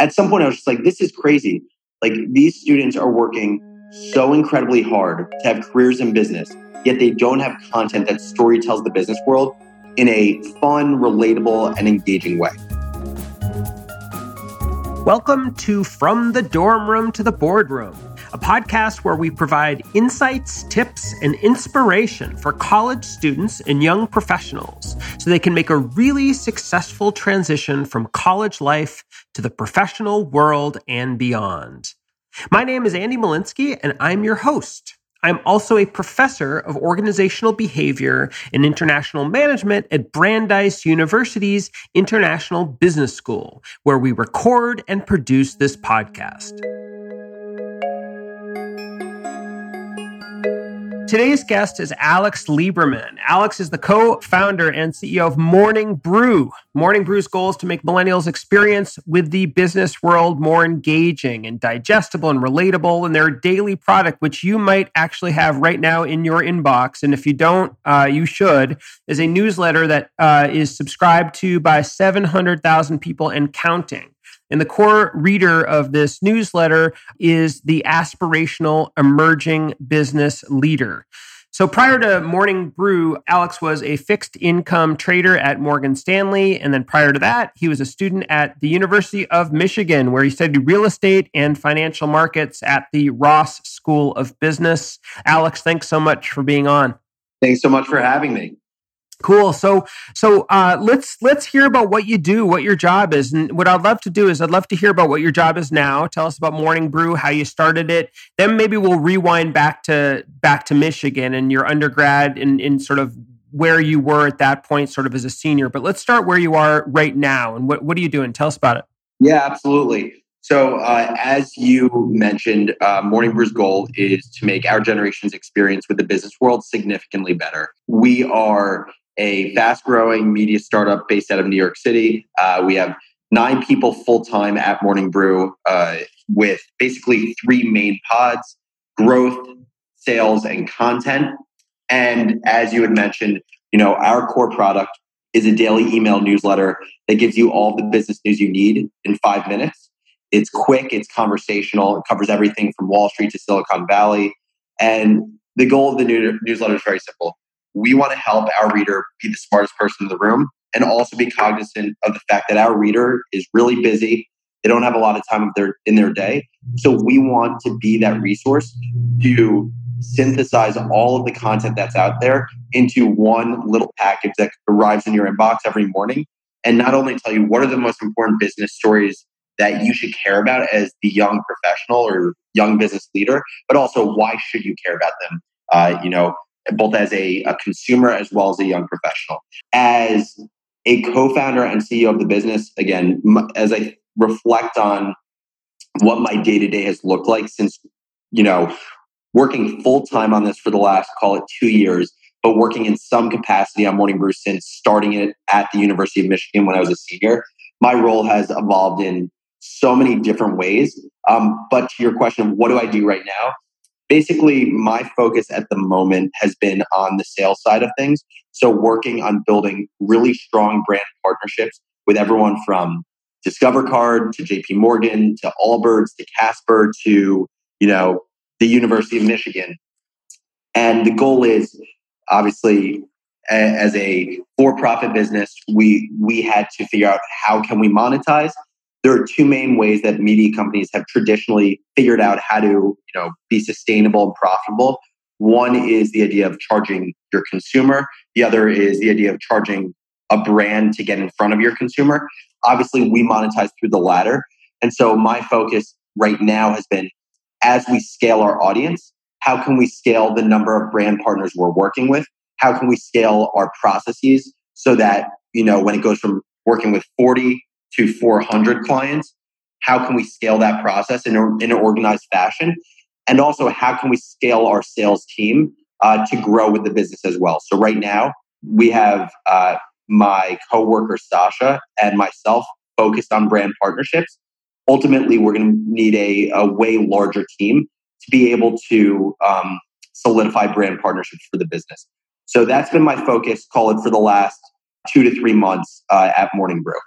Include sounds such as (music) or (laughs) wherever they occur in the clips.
at some point I was just like, this is crazy. Like these students are working so incredibly hard to have careers in business, yet they don't have content that story tells the business world in a fun, relatable, and engaging way. Welcome to From the Dorm Room to the Boardroom, a podcast where we provide insights, tips, and inspiration for college students and young professionals so they can make a really successful transition from college life to the professional world and beyond. My name is Andy Molinsky, and I'm your host. I'm also a professor of organizational behavior and international management at Brandeis University's International Business School, where we record and produce this podcast. Today's guest is Alex Lieberman. Alex is the co founder and CEO of Morning Brew. Morning Brew's goal is to make millennials' experience with the business world more engaging and digestible and relatable in their daily product, which you might actually have right now in your inbox. And if you don't, uh, you should, is a newsletter that uh, is subscribed to by 700,000 people and counting. And the core reader of this newsletter is the aspirational emerging business leader. So prior to Morning Brew, Alex was a fixed income trader at Morgan Stanley. And then prior to that, he was a student at the University of Michigan, where he studied real estate and financial markets at the Ross School of Business. Alex, thanks so much for being on. Thanks so much for having me. Cool. So, so uh, let's let's hear about what you do, what your job is, and what I'd love to do is I'd love to hear about what your job is now. Tell us about Morning Brew, how you started it. Then maybe we'll rewind back to back to Michigan and your undergrad and in sort of where you were at that point, sort of as a senior. But let's start where you are right now, and what what are you doing? Tell us about it. Yeah, absolutely. So, uh, as you mentioned, uh, Morning Brew's goal is to make our generation's experience with the business world significantly better. We are a fast growing media startup based out of New York City. Uh, we have nine people full time at Morning Brew uh, with basically three main pods growth, sales, and content. And as you had mentioned, you know, our core product is a daily email newsletter that gives you all the business news you need in five minutes. It's quick, it's conversational, it covers everything from Wall Street to Silicon Valley. And the goal of the new- newsletter is very simple we want to help our reader be the smartest person in the room and also be cognizant of the fact that our reader is really busy. They don't have a lot of time in their day. So we want to be that resource to synthesize all of the content that's out there into one little package that arrives in your inbox every morning and not only tell you what are the most important business stories that you should care about as the young professional or young business leader, but also why should you care about them? Uh, you know, both as a, a consumer as well as a young professional. As a co-founder and CEO of the business, again, as I reflect on what my day-to-day has looked like since, you know, working full-time on this for the last, call it two years, but working in some capacity on Morning Brew since starting it at the University of Michigan when I was a senior, my role has evolved in so many different ways. Um, but to your question what do I do right now? Basically my focus at the moment has been on the sales side of things. So working on building really strong brand partnerships with everyone from discover card to jp morgan to allbirds to casper to you know the university of michigan. And the goal is obviously as a for-profit business we we had to figure out how can we monetize there are two main ways that media companies have traditionally figured out how to you know be sustainable and profitable. One is the idea of charging your consumer. The other is the idea of charging a brand to get in front of your consumer. Obviously we monetize through the latter. And so my focus right now has been as we scale our audience how can we scale the number of brand partners we're working with? How can we scale our processes so that you know when it goes from working with 40 to 400 clients. How can we scale that process in, in an organized fashion? And also, how can we scale our sales team uh, to grow with the business as well? So, right now, we have uh, my coworker Sasha and myself focused on brand partnerships. Ultimately, we're going to need a, a, way larger team to be able to um, solidify brand partnerships for the business. So that's been my focus, call it for the last two to three months uh, at Morning Brew.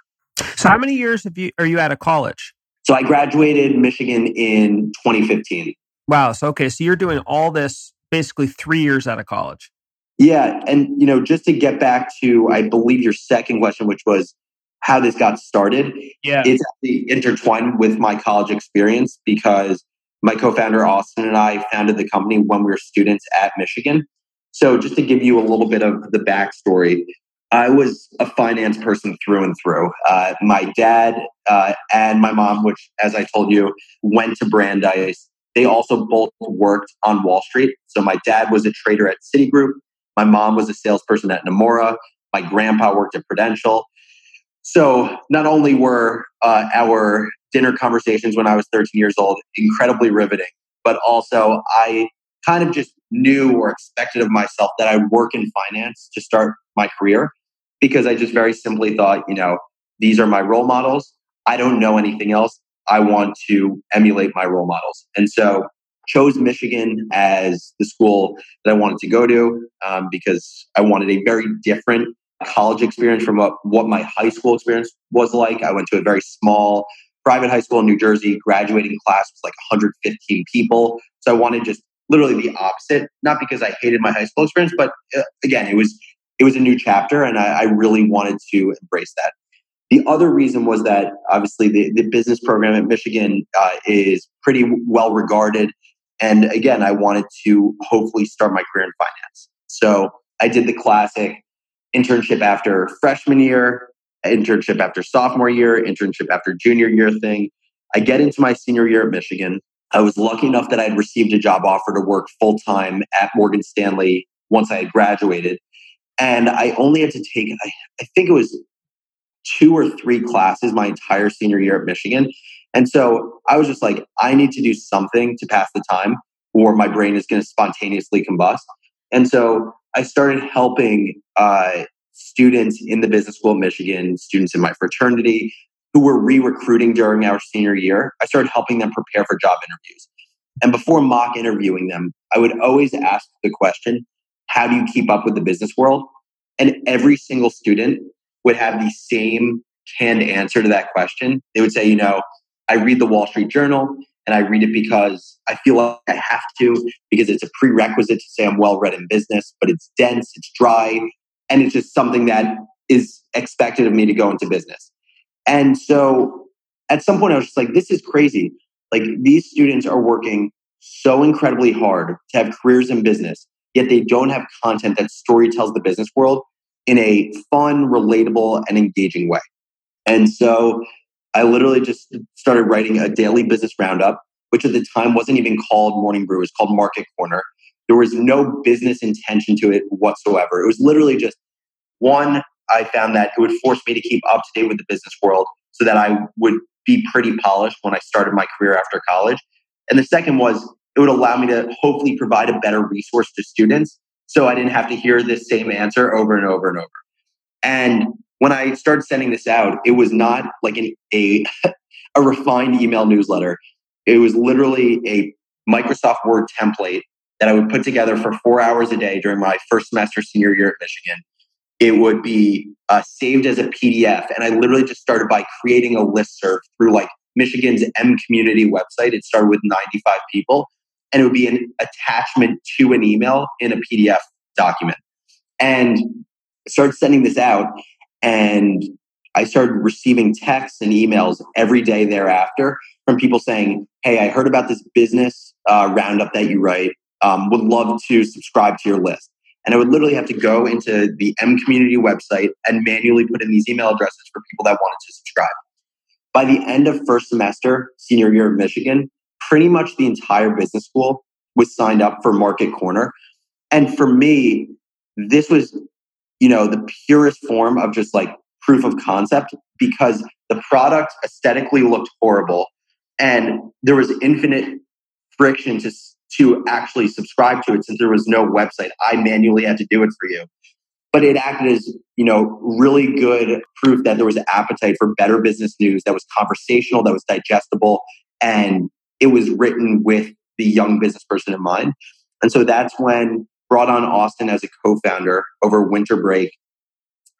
So, how many years have you are you out of college? So I graduated Michigan in 2015. Wow. So, okay. So you're doing all this basically three years out of college. Yeah. And, you know, just to get back to, I believe your second question, which was how this got started. Yeah. It's actually intertwined with my college experience because my co-founder Austin and I founded the company when we were students at Michigan. So just to give you a little bit of the backstory, I was a finance person through and through. Uh, my dad uh, and my mom, which, as I told you, went to Brandeis. They also both worked on Wall Street. So my dad was a trader at Citigroup. My mom was a salesperson at Nomura. My grandpa worked at Prudential. So not only were uh, our dinner conversations when I was 13 years old incredibly riveting, but also I kind of just knew or expected of myself that I'd work in finance to start my career because I just very simply thought, you know, these are my role models. I don't know anything else. I want to emulate my role models. And so chose Michigan as the school that I wanted to go to um, because I wanted a very different college experience from what, what my high school experience was like. I went to a very small private high school in New Jersey. Graduating class was like 115 people. So I wanted just literally the opposite. Not because I hated my high school experience, but uh, again, it was it was a new chapter, and I, I really wanted to embrace that. The other reason was that obviously the, the business program at Michigan uh, is pretty well regarded. And again, I wanted to hopefully start my career in finance. So I did the classic internship after freshman year, internship after sophomore year, internship after junior year thing. I get into my senior year at Michigan. I was lucky enough that I'd received a job offer to work full time at Morgan Stanley once I had graduated. And I only had to take, I, I think it was two or three classes my entire senior year at Michigan. And so I was just like, I need to do something to pass the time or my brain is going to spontaneously combust. And so I started helping uh, students in the business school of Michigan, students in my fraternity who were re recruiting during our senior year. I started helping them prepare for job interviews. And before mock interviewing them, I would always ask the question how do you keep up with the business world? And every single student would have the same canned answer to that question. They would say, you know, I read the Wall Street Journal and I read it because I feel like I have to, because it's a prerequisite to say I'm well read in business, but it's dense, it's dry, and it's just something that is expected of me to go into business. And so at some point, I was just like, this is crazy. Like these students are working so incredibly hard to have careers in business yet they don't have content that story tells the business world in a fun, relatable, and engaging way. And so I literally just started writing a daily business roundup, which at the time wasn't even called Morning Brew, it was called Market Corner. There was no business intention to it whatsoever. It was literally just one, I found that it would force me to keep up to date with the business world so that I would be pretty polished when I started my career after college. And the second was it would allow me to hopefully provide a better resource to students so I didn't have to hear this same answer over and over and over. And when I started sending this out, it was not like an, a, (laughs) a refined email newsletter. It was literally a Microsoft Word template that I would put together for four hours a day during my first semester senior year at Michigan. It would be uh, saved as a PDF. And I literally just started by creating a list serve through like Michigan's M Community website. It started with 95 people and it would be an attachment to an email in a PDF document. And started sending this out, and I started receiving texts and emails every day thereafter from people saying, Hey, I heard about this business uh, roundup that you write. Um, would love to subscribe to your list. And I would literally have to go into the M Community website and manually put in these email addresses for people that wanted to subscribe. By the end of first semester, senior year of Michigan, pretty much the entire business school was signed up for Market Corner. And for me, this was, you know, the purest form of just like proof of concept because the product aesthetically looked horrible and there was infinite friction to to actually subscribe to it since there was no website. I manually had to do it for you. But it acted as, you know, really good proof that there was an appetite for better business news that was conversational, that was digestible, and it was written with the young business person in mind. And so that's when brought on Austin as a co-founder over winter break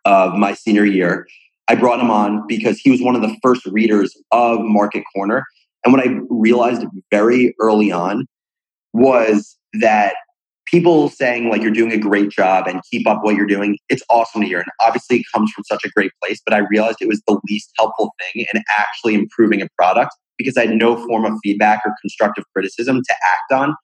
of my senior year. I brought him on because he was one of the first readers of Market Corner. And what I realized very early on was that people saying like you're doing a great job and keep up what you're doing, it's awesome to hear. And obviously it comes from such a great place, but I realized it was the least helpful thing in actually improving a product because I had no form of feedback or constructive criticism to act on.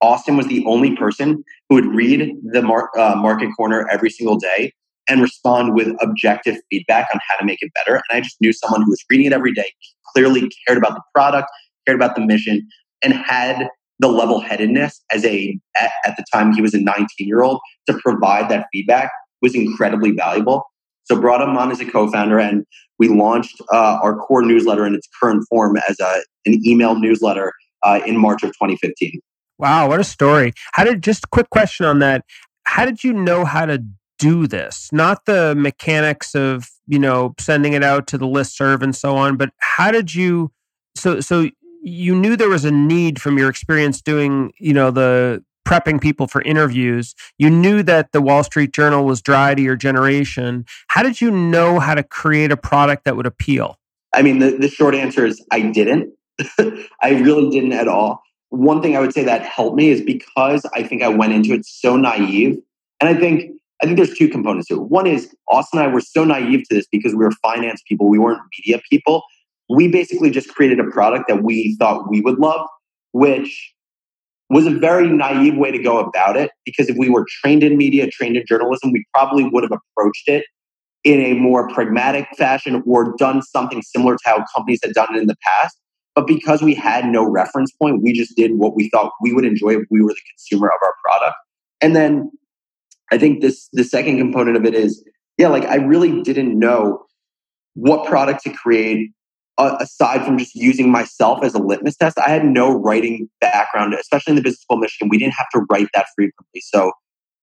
Austin was the only person who would read the mar- uh, market corner every single day and respond with objective feedback on how to make it better. And I just knew someone who was reading it every day, clearly cared about the product, cared about the mission, and had the level headedness as a, at, at the time he was a 19 year old to provide that feedback was incredibly valuable. So brought him on as a co-founder and we launched uh, our core newsletter in its current form as a, an email newsletter uh, in March of 2015. Wow, what a story. How did just a quick question on that. How did you know how to do this? Not the mechanics of, you know, sending it out to the list serve and so on, but how did you so so you knew there was a need from your experience doing, you know, the prepping people for interviews. You knew that the Wall Street Journal was dry to your generation. How did you know how to create a product that would appeal? I mean, the, the short answer is I didn't. (laughs) I really didn't at all. One thing I would say that helped me is because I think I went into it so naive. And I think I think there's two components to it. One is Austin and I were so naive to this because we were finance people, we weren't media people we basically just created a product that we thought we would love, which was a very naive way to go about it because if we were trained in media, trained in journalism, we probably would have approached it in a more pragmatic fashion or done something similar to how companies had done it in the past. But because we had no reference point, we just did what we thought we would enjoy if we were the consumer of our product. And then I think this the second component of it is, yeah, like I really didn't know what product to create, uh, aside from just using myself as a litmus test, I had no writing background, especially in the business school Michigan. We didn't have to write that frequently. So,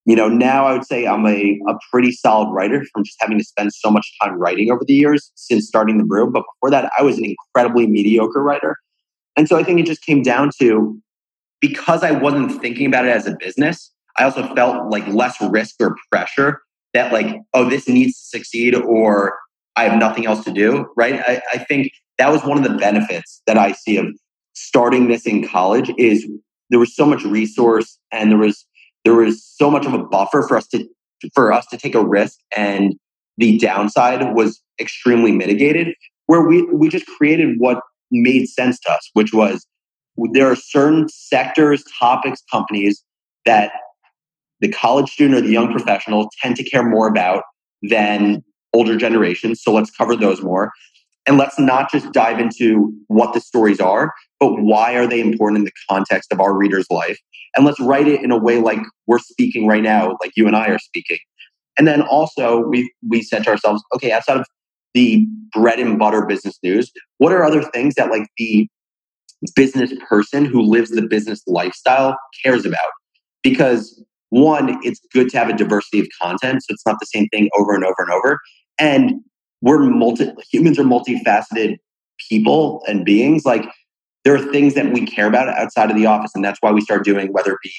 you know, now I would say I'm a, a pretty solid writer from just having to spend so much time writing over the years since starting the brew. But before that, I was an incredibly mediocre writer. And so I think it just came down to because I wasn't thinking about it as a business, I also felt like less risk or pressure that like, oh, this needs to succeed or I have nothing else to do. Right. I, I think that was one of the benefits that I see of starting this in college is there was so much resource and there was there was so much of a buffer for us to for us to take a risk and the downside was extremely mitigated where we we just created what made sense to us which was there are certain sectors topics companies that the college student or the young professional tend to care more about than older generations. So let's cover those more and let's not just dive into what the stories are, but why are they important in the context of our reader's life? And let's write it in a way like we're speaking right now, like you and I are speaking. And then also we we said to ourselves, okay, outside of the bread and butter business news, what are other things that like the business person who lives the business lifestyle cares about? Because one, it's good to have a diversity of content. So it's not the same thing over and over and over. And we're multi humans are multifaceted people and beings. Like there are things that we care about outside of the office, and that's why we start doing whether it be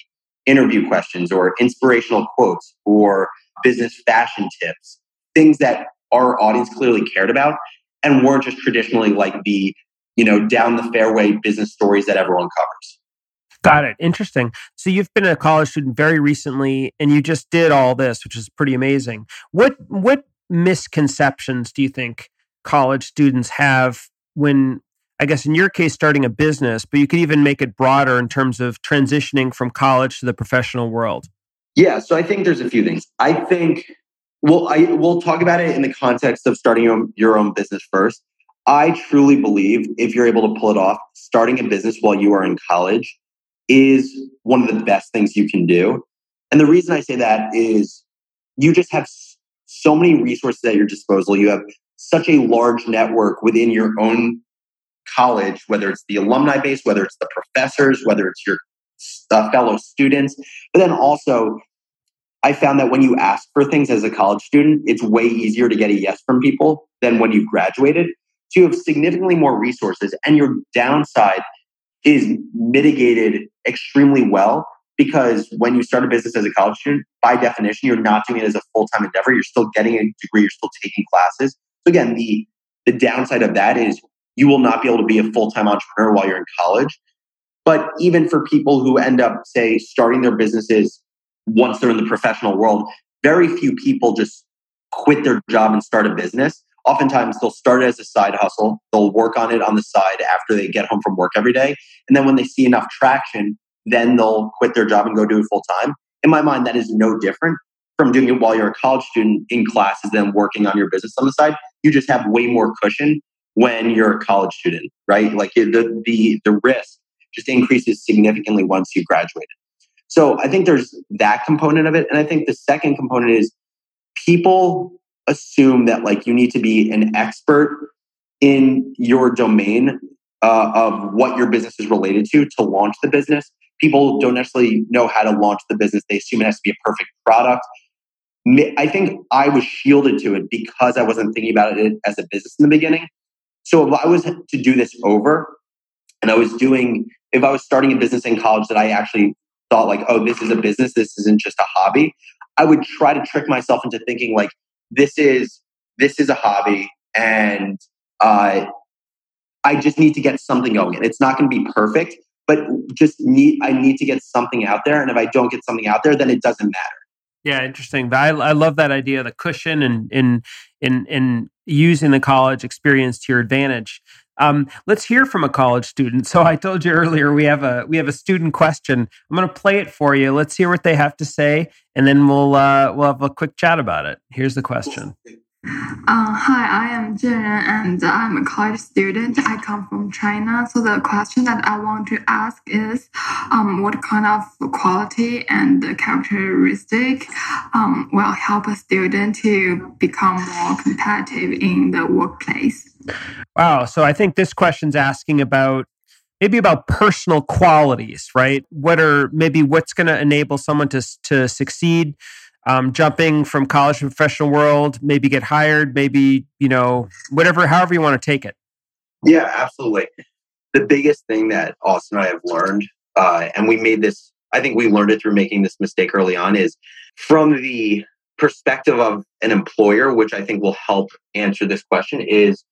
interview questions or inspirational quotes or business fashion tips, things that our audience clearly cared about and weren't just traditionally like the you know down the fairway business stories that everyone covers. Got it. Interesting. So you've been a college student very recently and you just did all this, which is pretty amazing. What what misconceptions do you think college students have when I guess in your case, starting a business, but you could even make it broader in terms of transitioning from college to the professional world. Yeah, so I think there's a few things. I think well, I we'll talk about it in the context of starting your your own business first. I truly believe if you're able to pull it off, starting a business while you are in college is one of the best things you can do. And the reason I say that is you just have so many resources at your disposal. You have such a large network within your own college, whether it's the alumni base, whether it's the professors, whether it's your uh, fellow students. But then also, I found that when you ask for things as a college student, it's way easier to get a yes from people than when you've graduated. So you have significantly more resources, and your downside is mitigated extremely well because when you start a business as a college student, by definition, you're not doing it as a full time endeavor. You're still getting a degree, you're still taking classes. So again, the the downside of that is you will not be able to be a full-time entrepreneur while you're in college. But even for people who end up, say, starting their businesses once they're in the professional world, very few people just quit their job and start a business. Oftentimes, they'll start it as a side hustle. They'll work on it on the side after they get home from work every day. And then when they see enough traction, then they'll quit their job and go do it full time. In my mind, that is no different from doing it while you're a college student in classes than working on your business on the side. You just have way more cushion when you're a college student, right? Like the the the risk just increases significantly once you graduated. So I think there's that component of it. And I think the second component is people assume that like you need to be an expert in your domain uh, of what your business is related to to launch the business. People don't necessarily know how to launch the business. They assume it has to be a perfect product. I think I was shielded to it because I wasn't thinking about it as a business in the beginning. So if I was to do this over and I was doing, if I was starting a business in college that I actually thought like, oh, this is a business, this isn't just a hobby, I would try to trick myself into thinking like, this is this is a hobby, and uh, I just need to get something going. And It's not going to be perfect, but just need I need to get something out there. And if I don't get something out there, then it doesn't matter. Yeah, interesting. I, I love that idea, the cushion and in in in using the college experience to your advantage. Um, let's hear from a college student. So I told you earlier we have a we have a student question. I'm going to play it for you. Let's hear what they have to say, and then we'll uh, we'll have a quick chat about it. Here's the question. Uh, hi, I am Jiren and I'm a college student. I come from China. So the question that I want to ask is, um, what kind of quality and characteristic um, will help a student to become more competitive in the workplace? Wow. So I think this question's asking about maybe about personal qualities, right? What are maybe what's going to enable someone to to succeed? Um, jumping from college to professional world, maybe get hired, maybe, you know, whatever, however you want to take it. Yeah, absolutely. The biggest thing that Austin and I have learned, uh, and we made this, I think we learned it through making this mistake early on, is from the perspective of an employer, which I think will help answer this question, is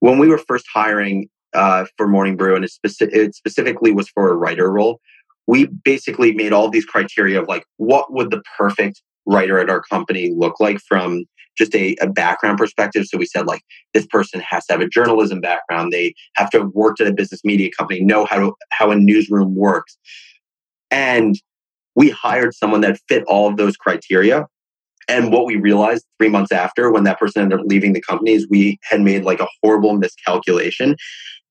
when we were first hiring uh, for Morning Brew, and it, speci- it specifically was for a writer role, we basically made all these criteria of like what would the perfect writer at our company look like from just a, a, background perspective. So we said like this person has to have a journalism background. They have to have worked at a business media company, know how to, how a newsroom works. And we hired someone that fit all of those criteria. And what we realized three months after, when that person ended up leaving the company, is we had made like a horrible miscalculation.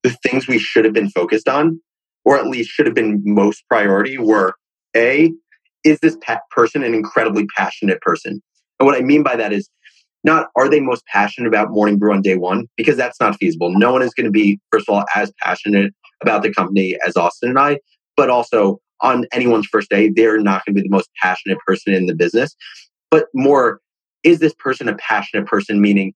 The things we should have been focused on, or at least should have been most priority, were A, is this person an incredibly passionate person? And what I mean by that is not are they most passionate about morning brew on day one? Because that's not feasible. No one is going to be first of all as passionate about the company as austin and i but also on anyone's first day they're not going to be the most passionate person in the business. But more is this person a passionate person? Meaning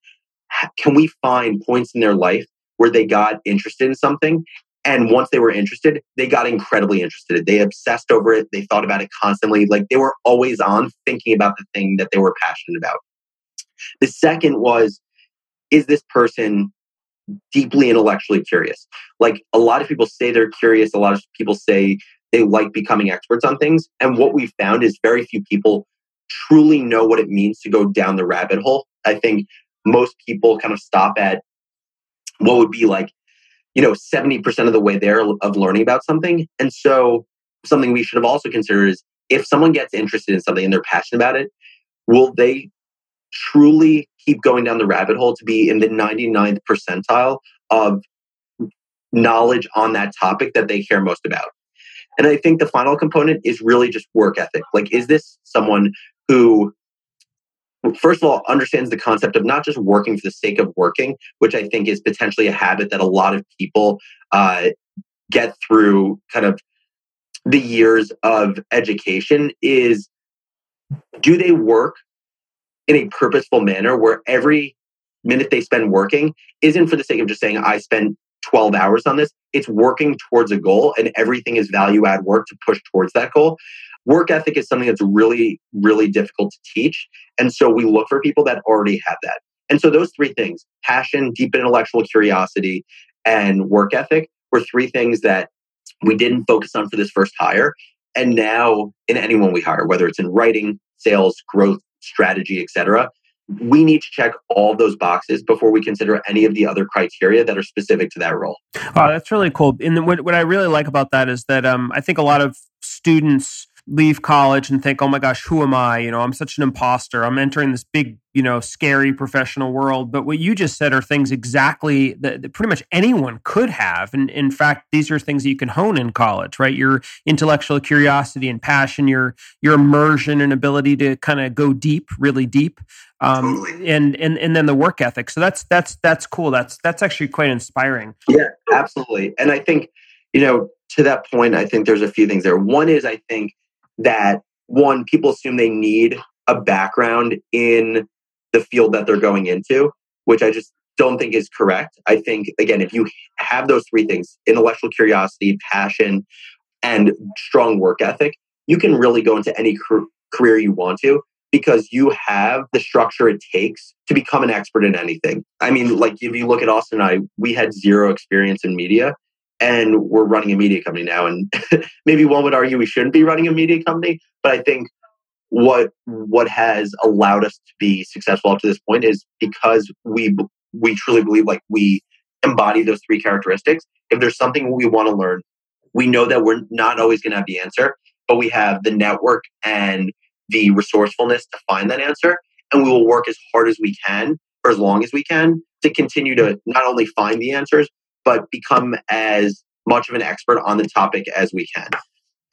can we find points in their life where they got interested in something and once they were interested, they got incredibly interested. They obsessed over it. They thought about it constantly. Like they were always on thinking about the thing that they were passionate about. The second was, is this person deeply intellectually curious? Like a lot of people say they're curious. A lot of people say they like becoming experts on things. And what we found is very few people truly know what it means to go down the rabbit hole. I think most people kind of stop at what would be like you know 70% of the way there of learning about something. And so something we should have also considered is if someone gets interested in something and they're passionate about it will they truly keep going down the rabbit hole to be in the 99th percentile of knowledge on that topic that they care most about? And i think the final component is really just work ethic. Like is this someone who first of all, understands the concept of not just working for the sake of working, which I think is potentially a habit that a lot of people uh, get through kind of the years of education is do they work in a purposeful manner where every minute they spend working isn't for the sake of just saying, I spent 12 hours on this. It's working towards a goal and everything is value add work to push towards that goal work ethic is something that's really, really difficult to teach. And so we look for people that already have that. And so those three things passion, deep intellectual curiosity, and work ethic were three things that we didn't focus on for this first hire. And now, in anyone we hire, whether it's in writing, sales, growth, strategy, etc., we need to check all those boxes before we consider any of the other criteria that are specific to that role. Oh, that's really cool. And what, what I really like about that is that um, I think a lot of students leave college and think, oh my gosh, who am I? You know, I'm such an imposter. I'm entering this big, you know, scary professional world. But what you just said are things exactly that, that, pretty much anyone could have. And in fact, these are things that you can hone in college, right? Your intellectual curiosity and passion, your your immersion and ability to kind of go deep, really deep. Um, totally. and, and and then the work ethic. So that's that's that's cool. That's that's actually quite inspiring. Yeah, absolutely. And I think, you know, to that point, I think there's a few things there. One is I think that one, people assume they need a background in the field that they're going into, which I just don't think is correct. I think, again, if you have those three things intellectual curiosity, passion, and strong work ethic you can really go into any career you want to because you have the structure it takes to become an expert in anything. I mean, like if you look at Austin and I, we had zero experience in media and we're running a media company now. And (laughs) maybe one would argue we shouldn't be running a media company but i think what what has allowed us to be successful up to this point is because we we truly believe like we embody those three characteristics. If there's something we want to learn we know that we're not always going to have the answer but we have the network and the resourcefulness to find that answer. And we will work as hard as we can for as long as we can to continue to not only find the answers but become as much of an expert on the topic as we can.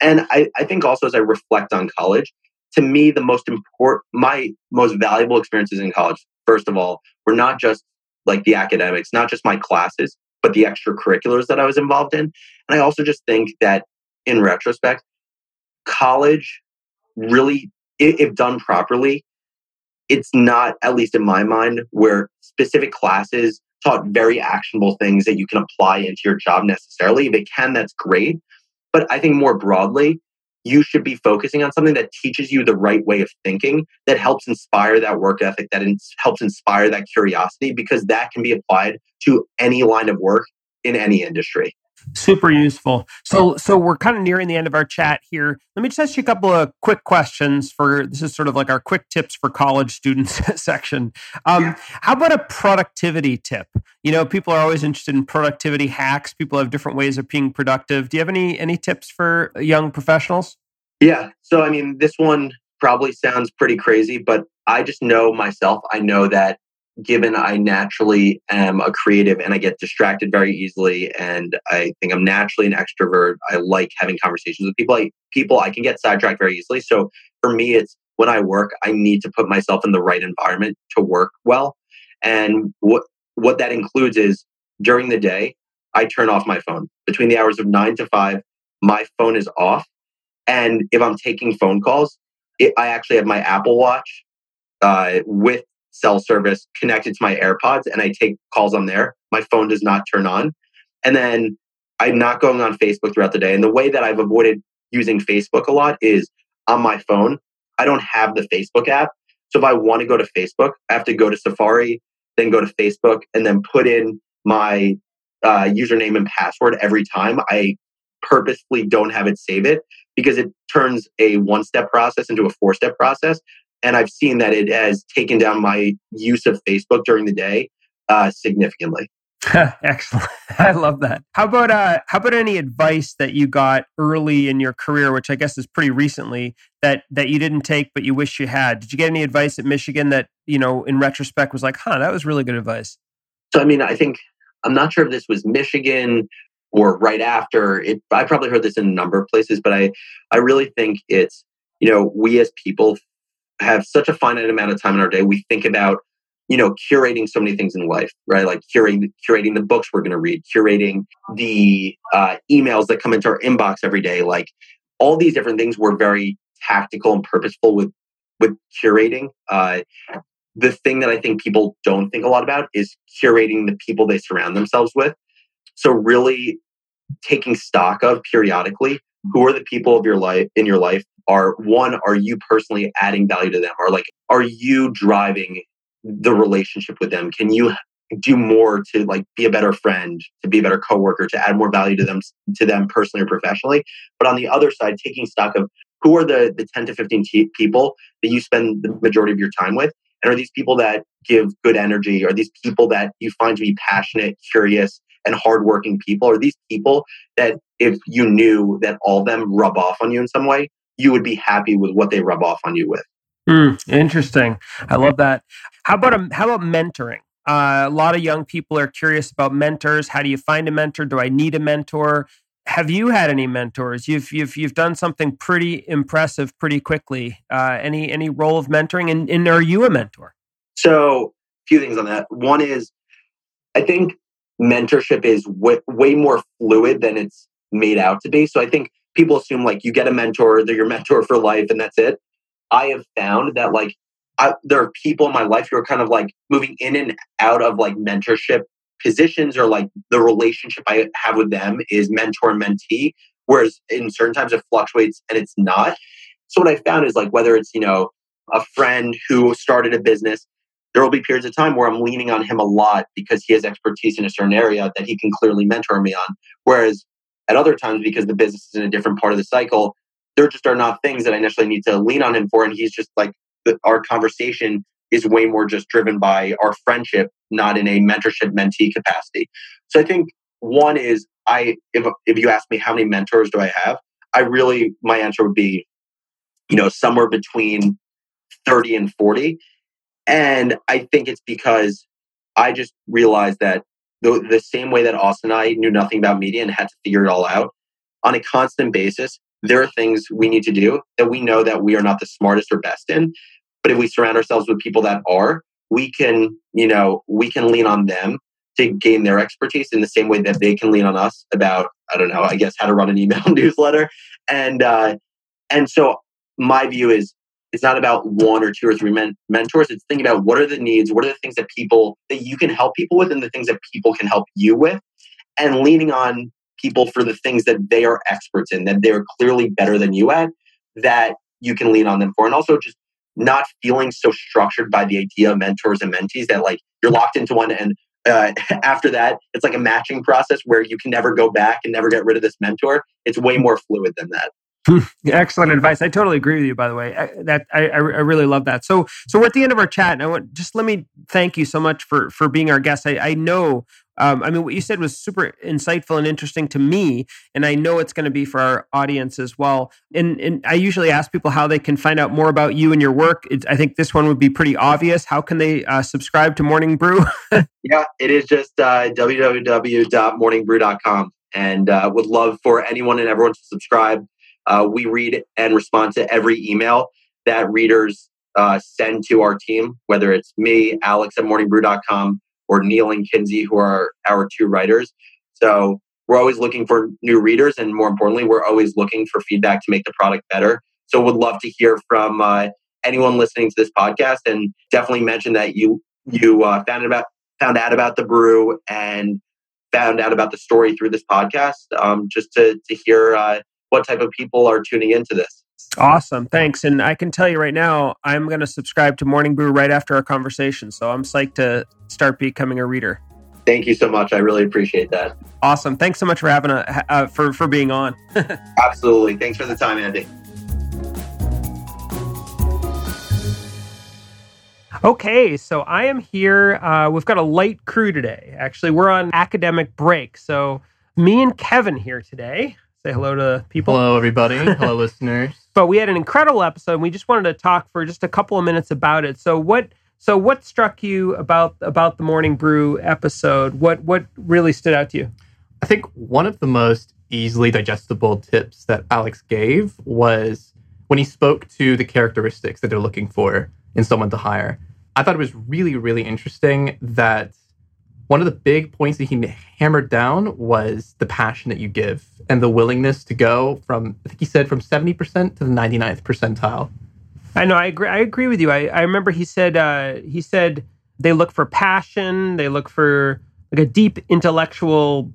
And I, I think also as I reflect on college, to me, the most important, my most valuable experiences in college, first of all, were not just like the academics, not just my classes, but the extracurriculars that I was involved in. And I also just think that in retrospect, college really, if done properly, it's not, at least in my mind, where specific classes taught very actionable things that you can apply into your job necessarily. If it can, that's great. But I think more broadly, you should be focusing on something that teaches you the right way of thinking, that helps inspire that work ethic, that helps inspire that curiosity, because that can be applied to any line of work in any industry. Super useful. So, so we're kind of nearing the end of our chat here. Let me just ask you a couple of quick questions for this is sort of like our quick tips for college students (laughs) section. Um, yeah. How about a productivity tip? You know, people are always interested in productivity hacks. People have different ways of being productive. Do you have any any tips for young professionals? Yeah. So, I mean, this one probably sounds pretty crazy, but I just know myself. I know that given I naturally am a creative and I get distracted very easily and I think I'm naturally an extrovert. I like having conversations with people. I, people I can get sidetracked very easily. So for me it's when I work, I need to put myself in the right environment to work well. And what what that includes is during the day, I turn off my phone. Between the hours of 9 to 5, my phone is off. And if I'm taking phone calls, it, I actually have my Apple Watch uh, with cell service connected to my AirPods and I take calls on there. My phone does not turn on. And then I'm not going on Facebook throughout the day. And the way that I've avoided using Facebook a lot is on my phone. I don't have the Facebook app. So if I want to go to Facebook, I have to go to Safari, then go to Facebook, and then put in my uh, username and password every time. I purposefully don't have it save it because it turns a one step process into a four step process and I've seen that it has taken down my use of Facebook during the day uh, significantly. (laughs) Excellent. (laughs) I love that. How about uh how about any advice that you got early in your career, which I guess is pretty recently, that that you didn't take but you wish you had? Did you get any advice at Michigan that, you know, in retrospect was like, huh, that was really good advice? So I mean, I think I'm not sure if this was Michigan or right after. It I probably heard this in a number of places, but I I really think it's, you know, we as people have such a finite amount of time in our day. We think about, you know, curating so many things in life, right? Like curating, curating the books we're going to read, curating the uh, emails that come into our inbox every day. Like all these different things were very tactical and purposeful with with curating. Uh, the thing that I think people don't think a lot about is curating the people they surround themselves with. So really taking stock of periodically who are the people of your life in your life are one are you personally adding value to them or like are you driving the relationship with them? Can you do more to like be a better friend, to be a better coworker, to add more value to them to them personally or professionally? But on the other side, taking stock of who are the the 10 to 15 t- people that you spend the majority of your time with and are these people that give good energy are these people that you find to be passionate curious and hardworking people are these people that if you knew that all of them rub off on you in some way you would be happy with what they rub off on you with mm, interesting i love that how about a, how about mentoring uh, a lot of young people are curious about mentors how do you find a mentor do i need a mentor have you had any mentors? You've you've you've done something pretty impressive pretty quickly. Uh, any any role of mentoring, and, and are you a mentor? So, a few things on that. One is, I think mentorship is way more fluid than it's made out to be. So, I think people assume like you get a mentor, they're your mentor for life, and that's it. I have found that like I, there are people in my life who are kind of like moving in and out of like mentorship positions or like the relationship I have with them is mentor mentee, whereas in certain times it fluctuates and it's not. So what I found is like whether it's, you know, a friend who started a business, there will be periods of time where I'm leaning on him a lot because he has expertise in a certain area that he can clearly mentor me on. Whereas at other times, because the business is in a different part of the cycle, there just are not things that I necessarily need to lean on him for. And he's just like, the, our conversation is way more just driven by our friendship, not in a mentorship mentee capacity. So I think one is I if if you ask me how many mentors do I have, I really my answer would be, you know, somewhere between 30 and 40. And I think it's because I just realized that the, the same way that Austin and I knew nothing about media and had to figure it all out on a constant basis, there are things we need to do that we know that we are not the smartest or best in. But if we surround ourselves with people that are, we can, you know, we can lean on them to gain their expertise in the same way that they can lean on us about, I don't know, I guess how to run an email (laughs) newsletter. And uh, and so my view is it's not about one or two or three men- mentors. It's thinking about what are the needs, what are the things that people that you can help people with, and the things that people can help you with, and leaning on people for the things that they are experts in, that they're clearly better than you at, that you can lean on them for, and also just not feeling so structured by the idea of mentors and mentees that like you're locked into one and uh, (laughs) after that it's like a matching process where you can never go back and never get rid of this mentor. It's way more fluid than that Excellent advice. I totally agree with you. By the way, I, that I, I really love that. So, so we're at the end of our chat, and I want just let me thank you so much for for being our guest. I, I know um, I mean, what you said was super insightful and interesting to me, and I know it's going to be for our audience as well. And, and I usually ask people how they can find out more about you and your work. I think this one would be pretty obvious. How can they uh, subscribe to Morning Brew? (laughs) yeah, it is just uh, www.morningbrew.com, and uh, would love for anyone and everyone to subscribe. Uh, we read and respond to every email that readers uh, send to our team, whether it's me, Alex at morningbrew.com or Neal and Kinsey, who are our two writers. So we're always looking for new readers, and more importantly, we're always looking for feedback to make the product better. So would love to hear from uh, anyone listening to this podcast, and definitely mention that you you uh, found about found out about the brew and found out about the story through this podcast, um, just to to hear uh, what type of people are tuning into this. Awesome. Thanks. And I can tell you right now, I'm going to subscribe to Morning Brew right after our conversation. So I'm psyched to start becoming a reader. Thank you so much. I really appreciate that. Awesome. Thanks so much for having a uh, for for being on. (laughs) Absolutely. Thanks for the time, Andy. Okay, so I am here. Uh, we've got a light crew today. Actually, we're on academic break. So me and Kevin here today. Say hello to people. Hello, everybody. hello, (laughs) listeners. But we had an incredible episode. And we just wanted to talk for just a couple of minutes about it. So what? So what struck you about about the Morning Brew episode? What what really stood out to you? I think one of the most easily digestible tips that Alex gave was when he spoke to the characteristics that they're looking for in someone to hire. I thought it was really, really interesting that one of the big points that he hammered down was the passion that you give and the willingness to go from, I think he said, from 70% to the 99th percentile. I know. I agree. I agree with you. I, I remember he said uh, he said they look for passion. They look for like a deep intellectual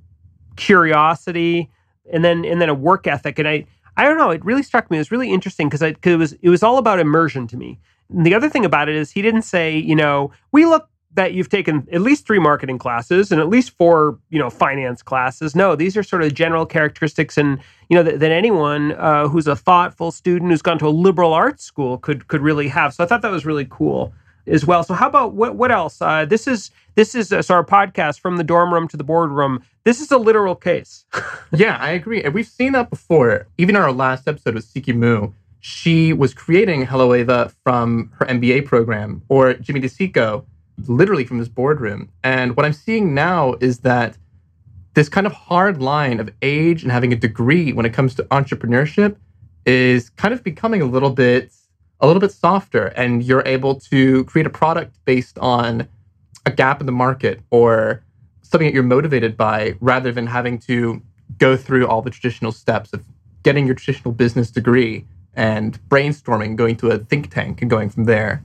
curiosity, and then and then a work ethic. And I I don't know. It really struck me. It was really interesting because it was it was all about immersion to me. And the other thing about it is he didn't say, you know, we look that you've taken at least three marketing classes and at least four, you know, finance classes. No, these are sort of general characteristics, and you know that, that anyone uh, who's a thoughtful student who's gone to a liberal arts school could could really have. So I thought that was really cool as well. So how about what what else? Uh, this is this is uh, so our podcast from the dorm room to the boardroom. This is a literal case. (laughs) yeah, I agree, and we've seen that before. Even our last episode with Siqi Mou, she was creating Hello Ava from her MBA program, or Jimmy DeCicco, literally from this boardroom. And what I'm seeing now is that this kind of hard line of age and having a degree when it comes to entrepreneurship is kind of becoming a little bit a little bit softer and you're able to create a product based on a gap in the market or something that you're motivated by rather than having to go through all the traditional steps of getting your traditional business degree and brainstorming, going to a think tank and going from there.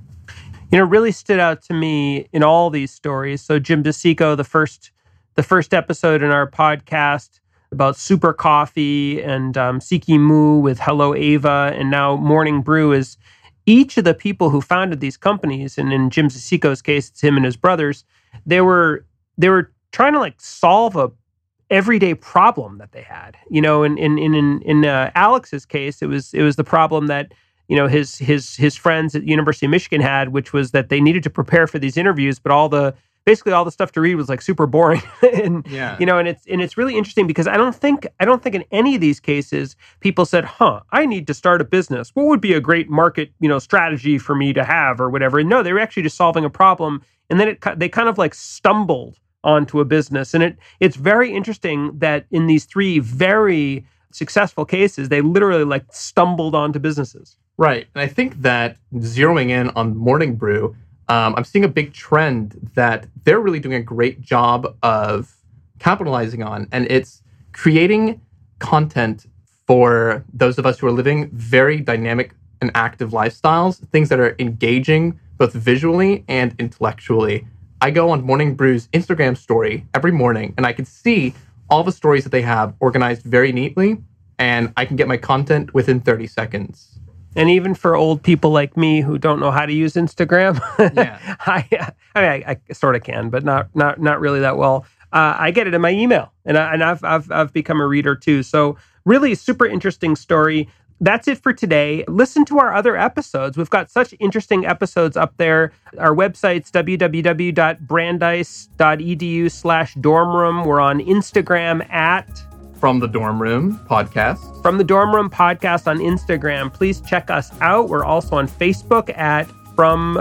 You know, really stood out to me in all these stories. So Jim DeCicco, the first the first episode in our podcast about Super Coffee and um, Siqi Mou with Hello Ava, and now Morning Brew is each of the people who founded these companies, and in Jim DeCicco's case, it's him and his brothers, they were they were trying to like solve a everyday problem that they had. You know, in in in in uh, Alex's case, it was it was the problem that you know his his his friends at the University of Michigan had, which was that they needed to prepare for these interviews, but all the basically all the stuff to read was like super boring. (laughs) And yeah. you know and it's and it's really interesting because i don't think i don't think in any of these cases people said huh i need to start a business. What would be a great market you know strategy for me to have or whatever? And no they were actually just solving a problem and then it they kind of like stumbled onto a business. And it it's very interesting that in these three very successful cases they literally like stumbled onto businesses right and i think that zeroing in on morning brew um, I'm seeing a big trend that they're really doing a great job of capitalizing on, and it's creating content for those of us who are living very dynamic and active lifestyles, things that are engaging both visually and intellectually. I go on Morning Brew's Instagram story every morning and I can see all the stories that they have organized very neatly, and I can get my content within 30 seconds and even for old people like me who don't know how to use Instagram, (laughs) yeah. I, I mean, I, I sort of can, but not not not really that well. Uh, I get it in my email, and I, and I've, I've I've become a reader too. So really, super interesting story. That's it for today. Listen to our other episodes. We've got such interesting episodes up there. Our website's www.brandeis.edu slash dormroom. We're on Instagram at from the Dorm Room podcast. From the Dorm Room podcast on Instagram. Please check us out. We're also on Facebook at From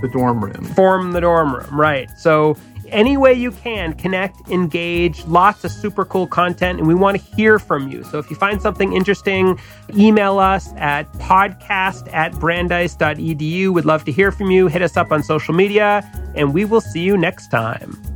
the Dorm Room. From the Dorm Room, right. So, any way you can, connect, engage, lots of super cool content, and we want to hear from you. So if you find something interesting, email us at podcast at brandeis.edu. We'd love to hear from you. Hit us up on social media, and we will see you next time.